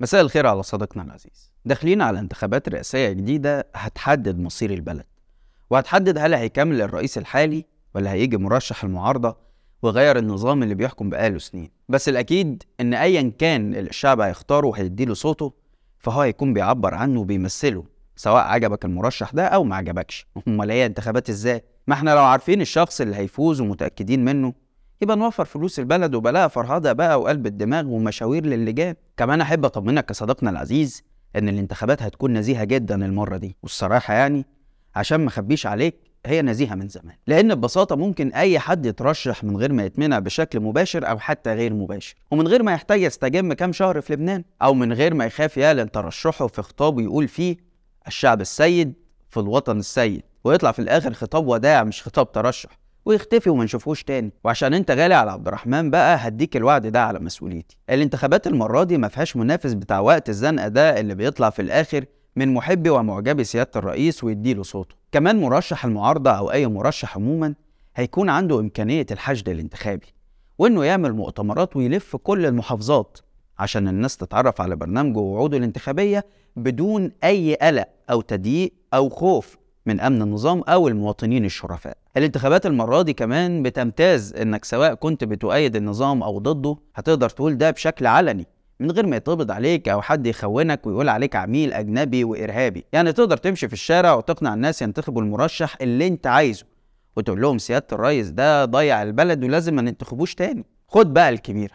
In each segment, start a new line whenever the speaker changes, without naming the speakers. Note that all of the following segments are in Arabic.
مساء الخير على صديقنا العزيز. داخلين على انتخابات رئاسية جديدة هتحدد مصير البلد وهتحدد هل هيكمل الرئيس الحالي ولا هيجي مرشح المعارضة وغير النظام اللي بيحكم بقاله سنين. بس الأكيد إن أيا كان اللي الشعب هيختاره وهيديله صوته فهو هيكون بيعبر عنه وبيمثله سواء عجبك المرشح ده أو ما عجبكش. أمال هي انتخابات إزاي؟ ما إحنا لو عارفين الشخص اللي هيفوز ومتأكدين منه يبقى نوفر فلوس البلد وبلاها فرهضة بقى وقلب الدماغ ومشاوير للجان كمان أحب أطمنك كصديقنا العزيز إن الانتخابات هتكون نزيهة جدا المرة دي. والصراحة يعني عشان ما أخبيش عليك هي نزيهة من زمان. لأن ببساطة ممكن أي حد يترشح من غير ما يتمنع بشكل مباشر أو حتى غير مباشر. ومن غير ما يحتاج يستجم كام شهر في لبنان أو من غير ما يخاف يعلن ترشحه في خطاب يقول فيه الشعب السيد في الوطن السيد. ويطلع في الآخر خطاب وداع مش خطاب ترشح. ويختفي وما نشوفوش تاني. وعشان انت غالي على عبد الرحمن بقى هديك الوعد ده على مسؤوليتي. الانتخابات المرة دي ما فيهاش منافس بتاع وقت الزنقة ده اللي بيطلع في الآخر من محبي ومعجبي سيادة الرئيس ويديله صوته. كمان مرشح المعارضة أو أي مرشح عموما هيكون عنده إمكانية الحشد الانتخابي وإنه يعمل مؤتمرات ويلف كل المحافظات عشان الناس تتعرف على برنامجه ووعوده الانتخابية بدون أي قلق أو تضييق أو خوف من أمن النظام أو المواطنين الشرفاء. الانتخابات المرة دي كمان بتمتاز إنك سواء كنت بتؤيد النظام أو ضده هتقدر تقول ده بشكل علني من غير ما يتقبض عليك أو حد يخونك ويقول عليك عميل أجنبي وإرهابي. يعني تقدر تمشي في الشارع وتقنع الناس ينتخبوا المرشح اللي أنت عايزه وتقول لهم سيادة الرئيس ده ضيع البلد ولازم ما ننتخبوش تاني. خد بقى الكبيرة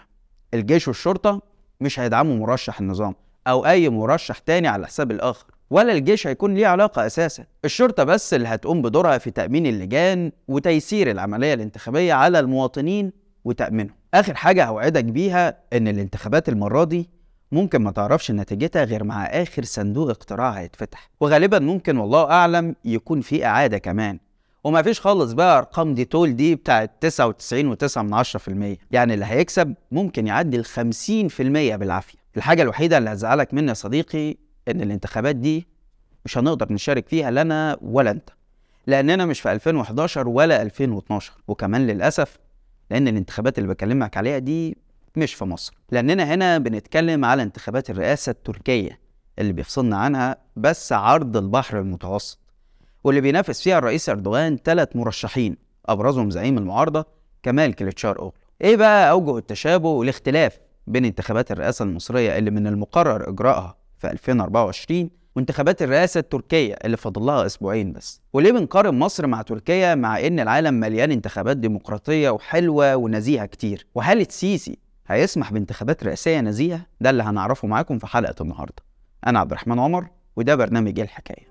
الجيش والشرطة مش هيدعموا مرشح النظام أو أي مرشح تاني على حساب الآخر. ولا الجيش هيكون ليه علاقة أساسا. الشرطة بس اللي هتقوم بدورها في تأمين اللجان وتيسير العملية الانتخابية على المواطنين وتأمينهم آخر حاجة هوعدك بيها إن الانتخابات المرة دي ممكن ما تعرفش نتيجتها غير مع آخر صندوق اقتراع هيتفتح. وغالبا ممكن والله أعلم يكون في إعادة كمان. وما فيش خالص بقى أرقام دي تول دي بتاعت 99.9 من 10% يعني اللي هيكسب ممكن يعدي ال 50% بالعافية. الحاجة الوحيدة اللي هتزعلك مني يا صديقي إن الانتخابات دي مش هنقدر نشارك فيها لا أنا ولا أنت. لاننا مش في 2011 ولا 2012 وكمان للأسف لأن الانتخابات اللي بكلمك عليها دي مش في مصر. لأننا هنا بنتكلم على انتخابات الرئاسة التركية اللي بيفصلنا عنها بس عرض البحر المتوسط. واللي بينافس فيها الرئيس أردوغان ثلاث مرشحين أبرزهم زعيم المعارضة كمال كليتشار اوغلو إيه بقى أوجه التشابه والاختلاف بين انتخابات الرئاسة المصرية اللي من المقرر إجراءها في 2024 وانتخابات الرئاسة التركية اللي فاضل لها أسبوعين بس. وليه بنقارن مصر مع تركيا مع إن العالم مليان انتخابات ديمقراطية وحلوة ونزيهة كتير؟ وهل السيسي هيسمح بانتخابات رئاسية نزيهة؟ ده اللي هنعرفه معاكم في حلقة النهاردة. أنا عبد الرحمن عمر وده برنامج الحكاية.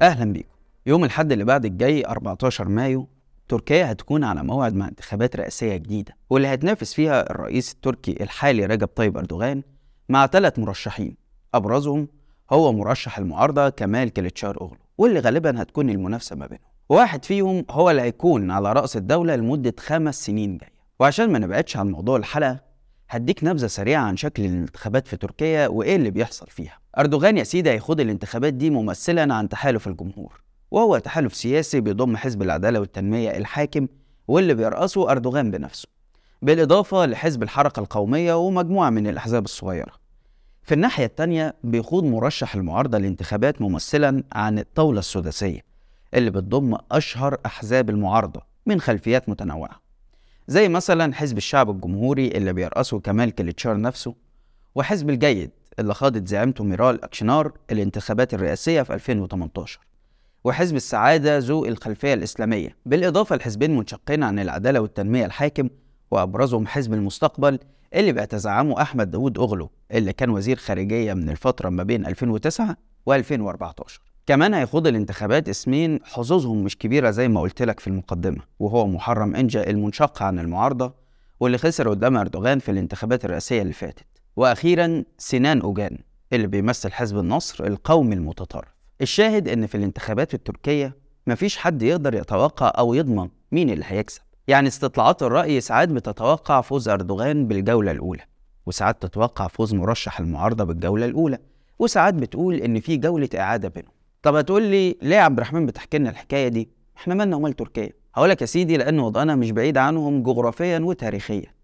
أهلا بيكم. يوم الحد اللي بعد الجاي 14 مايو تركيا هتكون على موعد مع انتخابات رئاسية جديدة واللي هتنافس فيها الرئيس التركي الحالي رجب طيب أردوغان مع ثلاث مرشحين. أبرزهم هو مرشح المعارضة كمال كليتشار أوغلو واللي غالبا هتكون المنافسة ما بينهم. واحد فيهم هو اللي هيكون على رأس الدولة لمدة خمس سنين جاية. وعشان ما نبعدش عن موضوع الحلقة هديك نبذة سريعة عن شكل الانتخابات في تركيا وإيه اللي بيحصل فيها. أردوغان يا سيدي هيخوض الانتخابات دي ممثلا عن تحالف الجمهور. وهو تحالف سياسي بيضم حزب العدالة والتنمية الحاكم واللي بيرأسه أردوغان بنفسه بالإضافة لحزب الحركة القومية ومجموعة من الأحزاب الصغيرة. في الناحية التانية بيخوض مرشح المعارضة الانتخابات ممثلا عن الطاولة السداسية اللي بتضم أشهر أحزاب المعارضة من خلفيات متنوعة زي مثلا حزب الشعب الجمهوري اللي بيرأسه كمال كليتشار نفسه وحزب الجيد اللي خاضت زعيمته ميرال أكشنار الانتخابات الرئاسية في 2018 وحزب السعادة ذو الخلفية الإسلامية بالإضافة لحزبين منشقين عن العدالة والتنمية الحاكم وأبرزهم حزب المستقبل اللي بيتزعمه أحمد داوود أغلو اللي كان وزير خارجية من الفترة ما بين 2009 و2014 كمان هيخوض الانتخابات اسمين حظوظهم مش كبيرة زي ما قلت لك في المقدمة وهو محرم إنجا المنشق عن المعارضة واللي خسر قدام أردوغان في الانتخابات الرئاسية اللي فاتت. وأخيرا سنان أوجان اللي بيمثل حزب النصر القومي المتطرف. الشاهد إن في الانتخابات التركية مفيش حد يقدر يتوقع أو يضمن مين اللي هيكسب. يعني استطلاعات الرأي ساعات بتتوقع فوز أردوغان بالجولة الأولى وساعات تتوقع فوز مرشح المعارضة بالجولة الأولى وساعات بتقول إن في جولة إعادة بينهم. طب هتقول لي ليه يا عبد الرحمن بتحكي لنا الحكاية دي؟ إحنا مالنا ومال تركيا؟ هقولك يا سيدي لأن وضعنا مش بعيد عنهم جغرافيا وتاريخيا.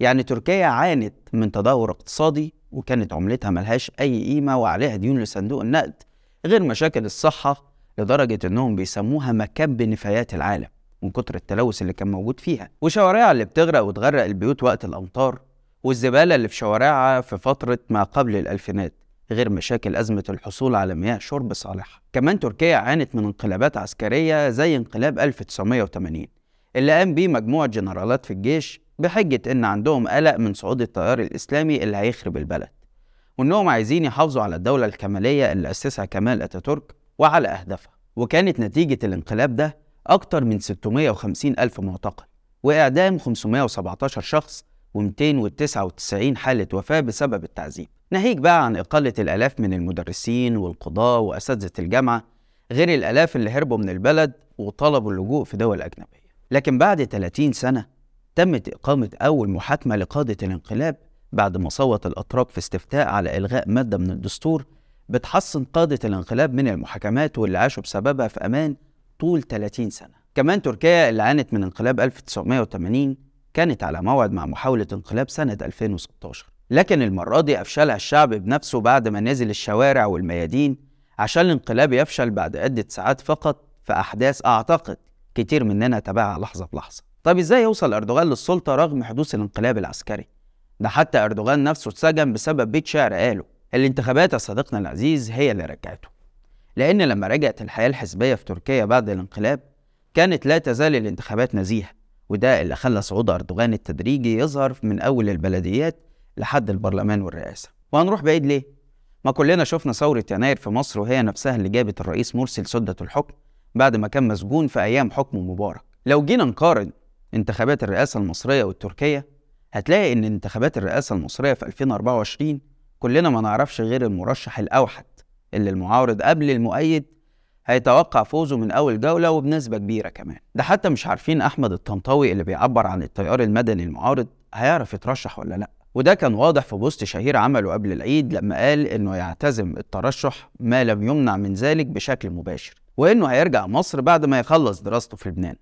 يعني تركيا عانت من تدهور اقتصادي وكانت عملتها ملهاش أي قيمة وعليها ديون لصندوق النقد غير مشاكل الصحة لدرجة إنهم بيسموها مكب نفايات العالم من كتر التلوث اللي كان موجود فيها. وشوارعها اللي بتغرق وتغرق البيوت وقت الأمطار والزبالة اللي في شوارعها في فترة ما قبل الألفينات غير مشاكل أزمة الحصول على مياه شرب صالحة كمان تركيا عانت من انقلابات عسكرية زي انقلاب 1980 اللي قام بيه مجموعة جنرالات في الجيش بحجة إن عندهم قلق من صعود التيار الإسلامي اللي هيخرب البلد. وإنهم عايزين يحافظوا على الدولة الكمالية اللي أسسها كمال أتاتورك وعلى أهدافها. وكانت نتيجة الانقلاب ده أكتر من 650 ألف معتقل وإعدام 517 شخص و299 حالة وفاة بسبب التعذيب. ناهيك بقى عن إقالة الآلاف من المدرسين والقضاة وأساتذة الجامعة غير الآلاف اللي هربوا من البلد وطلبوا اللجوء في دول أجنبية. لكن بعد 30 سنة تمت إقامة أول محاكمة لقادة الانقلاب بعد ما صوت الأتراك في استفتاء على إلغاء مادة من الدستور بتحصن قادة الانقلاب من المحاكمات واللي عاشوا بسببها في أمان طول 30 سنة. كمان تركيا اللي عانت من انقلاب 1980 كانت على موعد مع محاولة انقلاب سنة 2016 لكن المرة دي أفشلها الشعب بنفسه بعد ما نزل الشوارع والميادين عشان الانقلاب يفشل بعد عدة ساعات فقط في أحداث أعتقد كتير مننا تابعها لحظة بلحظة. طب إزاي يوصل أردوغان للسلطة رغم حدوث الانقلاب العسكري؟ ده حتى أردوغان نفسه اتسجن بسبب بيت شعر قاله الانتخابات يا صديقنا العزيز هي اللي رجعته. لأن لما رجعت الحياة الحزبية في تركيا بعد الانقلاب كانت لا تزال الانتخابات نزيهة وده اللي خلى صعود أردوغان التدريجي يظهر من أول البلديات لحد البرلمان والرئاسة. وهنروح بعيد ليه؟ ما كلنا شفنا ثورة يناير في مصر وهي نفسها اللي جابت الرئيس مرسي لسدة الحكم بعد ما كان مسجون في أيام حكم مبارك. لو جينا نقارن انتخابات الرئاسة المصرية والتركية هتلاقي إن انتخابات الرئاسة المصرية في 2024 كلنا ما نعرفش غير المرشح الأوحد اللي المعارض قبل المؤيد هيتوقع فوزه من أول جولة وبنسبة كبيرة كمان. ده حتى مش عارفين أحمد الطنطاوي اللي بيعبر عن التيار المدني المعارض هيعرف يترشح ولا لأ. وده كان واضح في بوست شهير عمله قبل العيد لما قال إنه يعتزم الترشح ما لم يمنع من ذلك بشكل مباشر وإنه هيرجع مصر بعد ما يخلص دراسته في لبنان.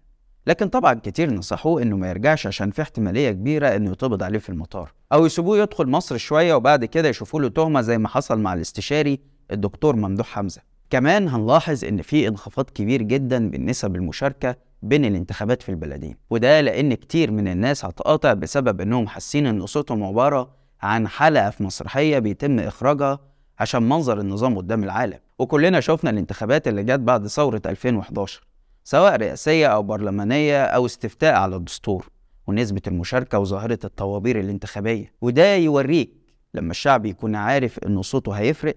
لكن طبعا كتير نصحوه إنه ما يرجعش عشان في احتمالية كبيرة إنه يتقبض عليه في المطار. أو يسيبوه يدخل مصر شوية وبعد كده يشوفوا له تهمة زي ما حصل مع الاستشاري الدكتور ممدوح حمزة. كمان هنلاحظ إن في انخفاض كبير جدا بالنسب المشاركة بين الانتخابات في البلدين. وده لأن كتير من الناس هتقاطع بسبب إنهم حاسين إن صوتهم عبارة عن حلقة في مسرحية بيتم إخراجها عشان منظر النظام قدام العالم. وكلنا شفنا الانتخابات اللي جت بعد ثورة 2011 سواء رئاسية أو برلمانية أو استفتاء على الدستور ونسبة المشاركة وظاهرة الطوابير الانتخابية. وده يوريك لما الشعب يكون عارف إن صوته هيفرق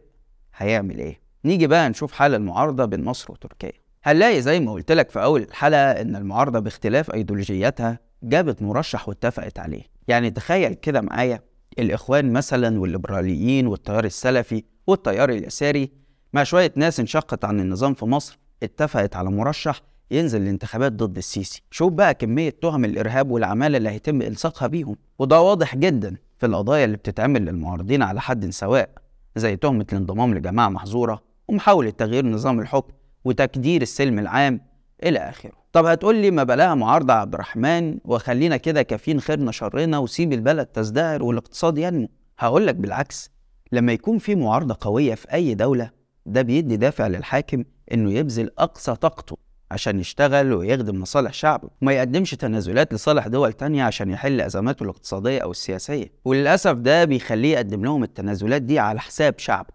هيعمل إيه. نيجي بقى نشوف حال المعارضة بين مصر وتركيا. هنلاقي زي ما قلت لك في أول الحلقة إن المعارضة باختلاف أيديولوجياتها جابت مرشح واتفقت عليه. يعني تخيل كده معايا الإخوان مثلا والليبراليين والتيار السلفي والتيار اليساري مع شوية ناس انشقت عن النظام في مصر اتفقت على مرشح ينزل الانتخابات ضد السيسي. شوف بقى كمية تهم الإرهاب والعمالة اللي هيتم إلصاقها بيهم. وده واضح جدا في القضايا اللي بتتعمل للمعارضين على حد سواء زي تهمة الانضمام لجماعة محظورة ومحاولة تغيير نظام الحكم وتكدير السلم العام إلى آخره. طب هتقول لي ما بلاها معارضة عبد الرحمن وخلينا كده كافين خيرنا شرنا وسيب البلد تزدهر والاقتصاد ينمو؟ هقول لك بالعكس لما يكون في معارضة قوية في أي دولة ده بيدي دافع للحاكم إنه يبذل أقصى طاقته عشان يشتغل ويخدم مصالح شعبه. وما يقدمش تنازلات لصالح دول تانية عشان يحل أزماته الاقتصادية أو السياسية. وللأسف ده بيخليه يقدم لهم التنازلات دي على حساب شعبه.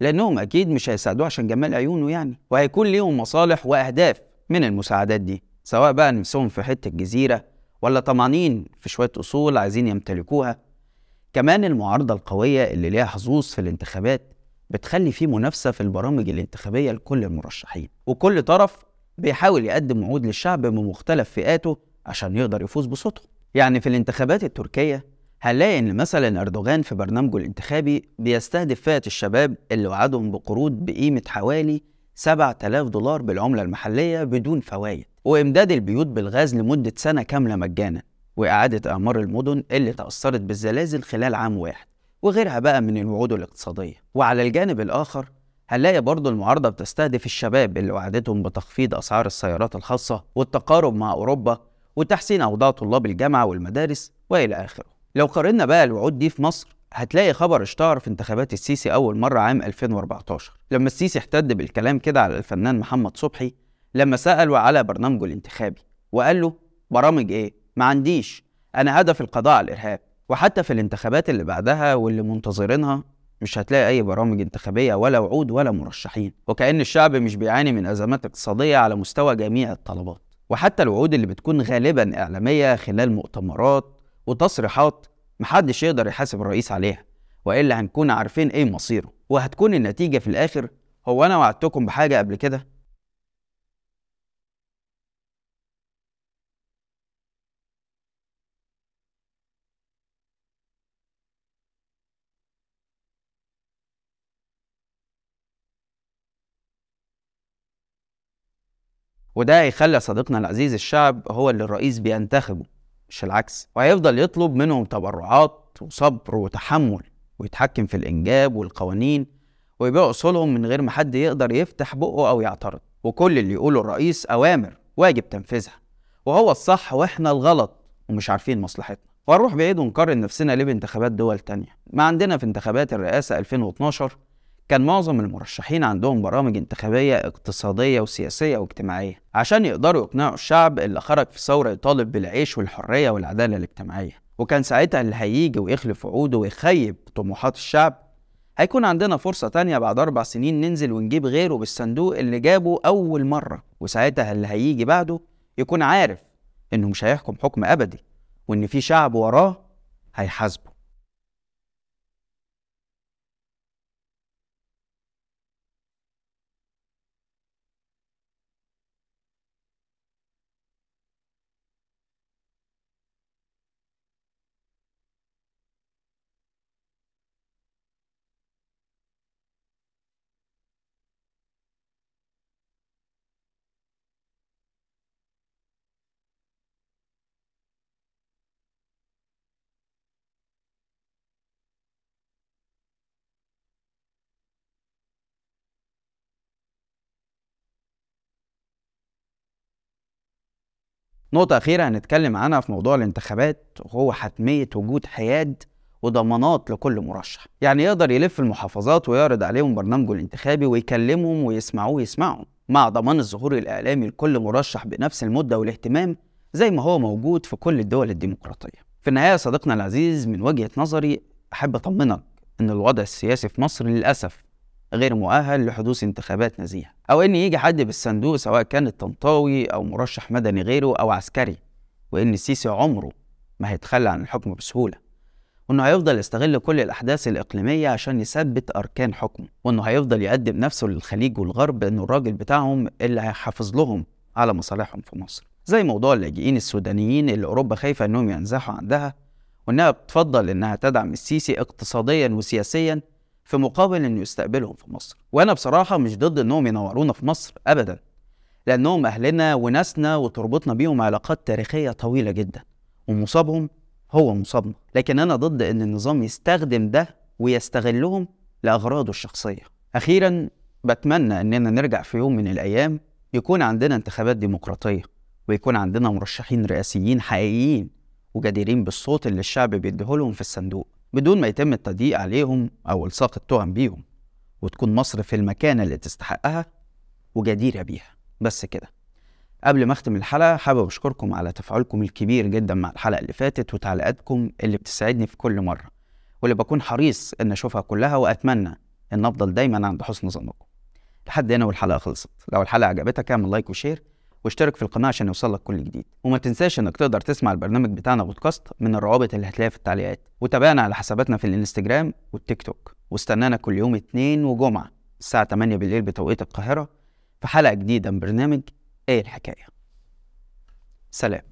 لأنهم أكيد مش هيساعدوه عشان جمال عيونه يعني. وهيكون ليهم مصالح وأهداف من المساعدات دي سواء بقى نفسهم في حتة الجزيرة ولا طمعانين في شوية أصول عايزين يمتلكوها. كمان المعارضة القوية اللي ليها حظوظ في الانتخابات بتخلي في منافسة في البرامج الانتخابية لكل المرشحين. وكل طرف بيحاول يقدم وعود للشعب من مختلف فئاته عشان يقدر يفوز بصوته يعني في الانتخابات التركية هنلاقي ان مثلا أردوغان في برنامجه الانتخابي بيستهدف فئة الشباب اللي وعدهم بقروض بقيمة حوالي 7000 دولار بالعملة المحلية بدون فوائد وإمداد البيوت بالغاز لمدة سنة كاملة مجانا وإعادة أعمار المدن اللي تأثرت بالزلازل خلال عام واحد وغيرها بقى من الوعود الاقتصادية. وعلى الجانب الآخر هنلاقي برضه المعارضة بتستهدف الشباب اللي وعدتهم بتخفيض أسعار السيارات الخاصة والتقارب مع أوروبا وتحسين أوضاع طلاب الجامعة والمدارس وإلى آخره. لو قارنا بقى الوعود دي في مصر هتلاقي خبر اشتهر في انتخابات السيسي أول مرة عام 2014 لما السيسي احتد بالكلام كده على الفنان محمد صبحي لما سأله على برنامجه الانتخابي وقال له برامج إيه؟ ما عنديش أنا هدف القضاء على الإرهاب. وحتى في الانتخابات اللي بعدها واللي منتظرينها مش هتلاقي أي برامج انتخابية ولا وعود ولا مرشحين وكأن الشعب مش بيعاني من أزمات اقتصادية على مستوى جميع الطلبات. وحتى الوعود اللي بتكون غالبا إعلامية خلال مؤتمرات وتصريحات محدش يقدر يحاسب الرئيس عليها وإلا هنكون عارفين إيه مصيره. وهتكون النتيجة في الآخر هو أنا وعدتكم بحاجة قبل كده؟ وده هيخلي صديقنا العزيز الشعب هو اللي الرئيس بينتخبه مش العكس. وهيفضل يطلب منهم تبرعات وصبر وتحمل ويتحكم في الإنجاب والقوانين ويبيع أصولهم من غير ما حد يقدر يفتح بقه أو يعترض. وكل اللي يقوله الرئيس أوامر واجب تنفيذها وهو الصح وإحنا الغلط ومش عارفين مصلحتنا. وهنروح بعيد ونقارن نفسنا ليه بانتخابات دول تانية. ما عندنا في انتخابات الرئاسة 2012 كان معظم المرشحين عندهم برامج انتخابية اقتصادية وسياسية واجتماعية عشان يقدروا يقنعوا الشعب اللي خرج في ثورة يطالب بالعيش والحرية والعدالة الاجتماعية. وكان ساعتها اللي هيجي ويخلف وعوده ويخيب طموحات الشعب هيكون عندنا فرصة تانية بعد أربع سنين ننزل ونجيب غيره بالصندوق اللي جابه أول مرة. وساعتها اللي هيجي بعده يكون عارف إنه مش هيحكم حكم أبدي وإن في شعب وراه هيحاسبه. نقطة أخيرة هنتكلم عنها في موضوع الانتخابات وهو حتمية وجود حياد وضمانات لكل مرشح. يعني يقدر يلف المحافظات ويعرض عليهم برنامجه الانتخابي ويكلمهم ويسمعوه يسمعهم مع ضمان الظهور الإعلامي لكل مرشح بنفس المدة والاهتمام زي ما هو موجود في كل الدول الديمقراطية. في النهاية صديقنا العزيز من وجهة نظري أحب أطمنك أن الوضع السياسي في مصر للأسف غير مؤهل لحدوث انتخابات نزيهة أو إن يجي حد بالصندوق سواء كان الطنطاوي أو مرشح مدني غيره أو عسكري وإن السيسي عمره ما هيتخلى عن الحكم بسهولة وإنه هيفضل يستغل كل الأحداث الإقليمية عشان يثبت أركان حكمه وإنه هيفضل يقدم نفسه للخليج والغرب إنه الراجل بتاعهم اللي هيحافظ لهم على مصالحهم في مصر زي موضوع اللاجئين السودانيين اللي أوروبا خايفة إنهم ينزحوا عندها وإنها بتفضل إنها تدعم السيسي اقتصاديا وسياسيا في مقابل انه يستقبلهم في مصر. وأنا بصراحة مش ضد إنهم ينورونا في مصر ابدا لأنهم أهلنا وناسنا وتربطنا بيهم علاقات تاريخية طويلة جدا ومصابهم هو مصابنا. لكن أنا ضد إن النظام يستخدم ده ويستغلهم لأغراضه الشخصية. أخيرا بتمنى إننا نرجع في يوم من الأيام يكون عندنا انتخابات ديمقراطية ويكون عندنا مرشحين رئاسيين حقيقيين وجديرين بالصوت اللي الشعب بيديهولهم في الصندوق. بدون ما يتم التضييق عليهم أو إلصاق التهم بيهم وتكون مصر في المكان اللي تستحقها وجديرة بيها. بس كده. قبل ما أختم الحلقة حابب أشكركم على تفاعلكم الكبير جدا مع الحلقة اللي فاتت وتعليقاتكم اللي بتساعدني في كل مرة. واللي بكون حريص إن أشوفها كلها وأتمنى إن أفضل دايما عند حسن ظنكم. لحد هنا والحلقة خلصت. لو الحلقة عجبتك اعمل like و share. واشترك في القناة عشان يوصلك كل جديد. وما تنساش إنك تقدر تسمع البرنامج بتاعنا بودكاست من الروابط اللي هتلاقيها في التعليقات. وتابعنا على حساباتنا في الإنستجرام والتيك توك. واستنانا كل يوم اثنين وجمعة الساعة 8 بالليل بتوقيت القاهرة في حلقة جديدة من برنامج إيه الحكاية. سلام.